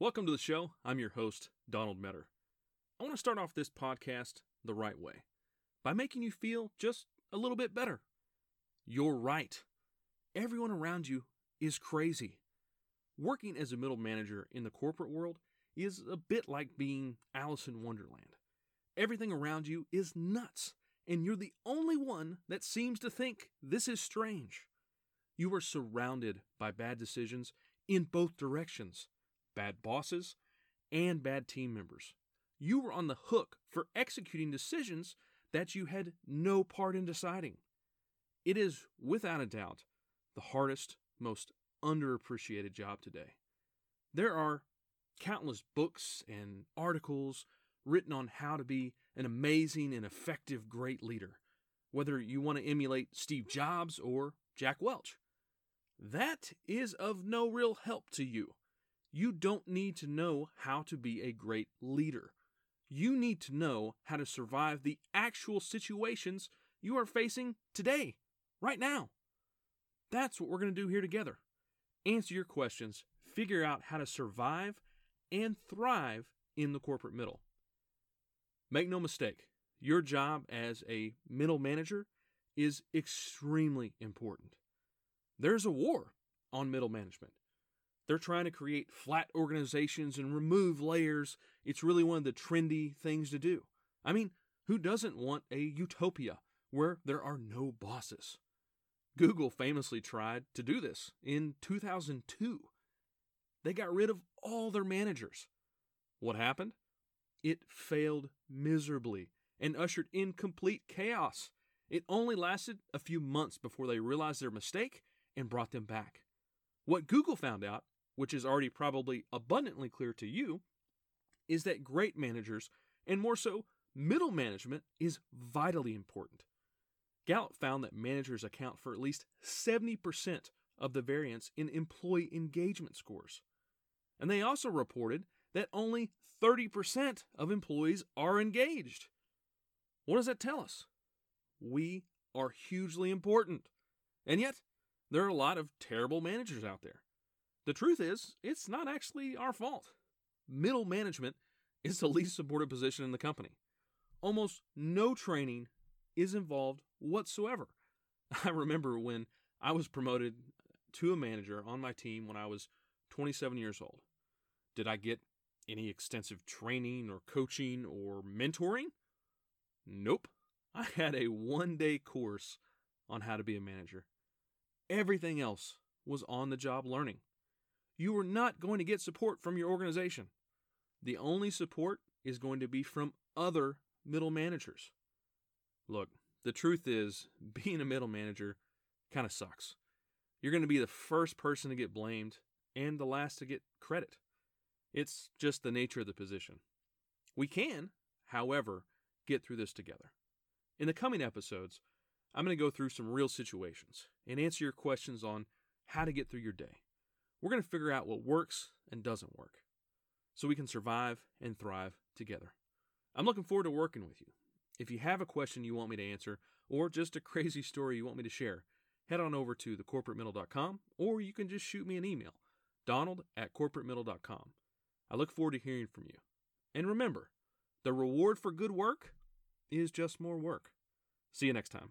Welcome to the show. I'm your host, Donald Metter. I want to start off this podcast the right way by making you feel just a little bit better. You're right. Everyone around you is crazy. Working as a middle manager in the corporate world is a bit like being Alice in Wonderland. Everything around you is nuts, and you're the only one that seems to think this is strange. You are surrounded by bad decisions in both directions bad bosses, and bad team members. You were on the hook for executing decisions that you had no part in deciding. It is, without a doubt, the hardest, most underappreciated job today. There are countless books and articles written on how to be an amazing and effective great leader, whether you want to emulate Steve Jobs or Jack Welch. That is of no real help to you. You don't need to know how to be a great leader. You need to know how to survive the actual situations you are facing today, right now. That's what we're going to do here together. Answer your questions, figure out how to survive and thrive in the corporate middle. Make no mistake, your job as a middle manager is extremely important. There's a war on middle management. They're trying to create flat organizations and remove layers. It's really one of the trendy things to do. I mean, who doesn't want a utopia where there are no bosses? Google famously tried to do this in 2002. They got rid of all their managers. What happened? It failed miserably and ushered in complete chaos. It only lasted a few months before they realized their mistake and brought them back. What Google found out, which is already probably abundantly clear to you, is that great managers, and more so middle management, is vitally important. Gallup found that managers account for at least 70% of the variance in employee engagement scores. And they also reported that only 30% of employees are engaged. What does that tell us? We are hugely important. And yet, there are a lot of terrible managers out there. The truth is, it's not actually our fault. Middle management is the least supported position in the company. Almost no training is involved whatsoever. I remember when I was promoted to a manager on my team when I was 27 years old. Did I get any extensive training or coaching or mentoring? Nope. I had a one day course on how to be a manager. Everything else was on the job learning. You are not going to get support from your organization. The only support is going to be from other middle managers. Look, the truth is, being a middle manager kind of sucks. You're going to be the first person to get blamed and the last to get credit. It's just the nature of the position. We can, however, get through this together. In the coming episodes, I'm going to go through some real situations and answer your questions on how to get through your day. We're going to figure out what works and doesn't work so we can survive and thrive together. I'm looking forward to working with you. If you have a question you want me to answer or just a crazy story you want me to share, head on over to thecorporatemiddle.com or you can just shoot me an email, donald at corporatemiddle.com. I look forward to hearing from you. And remember, the reward for good work is just more work. See you next time.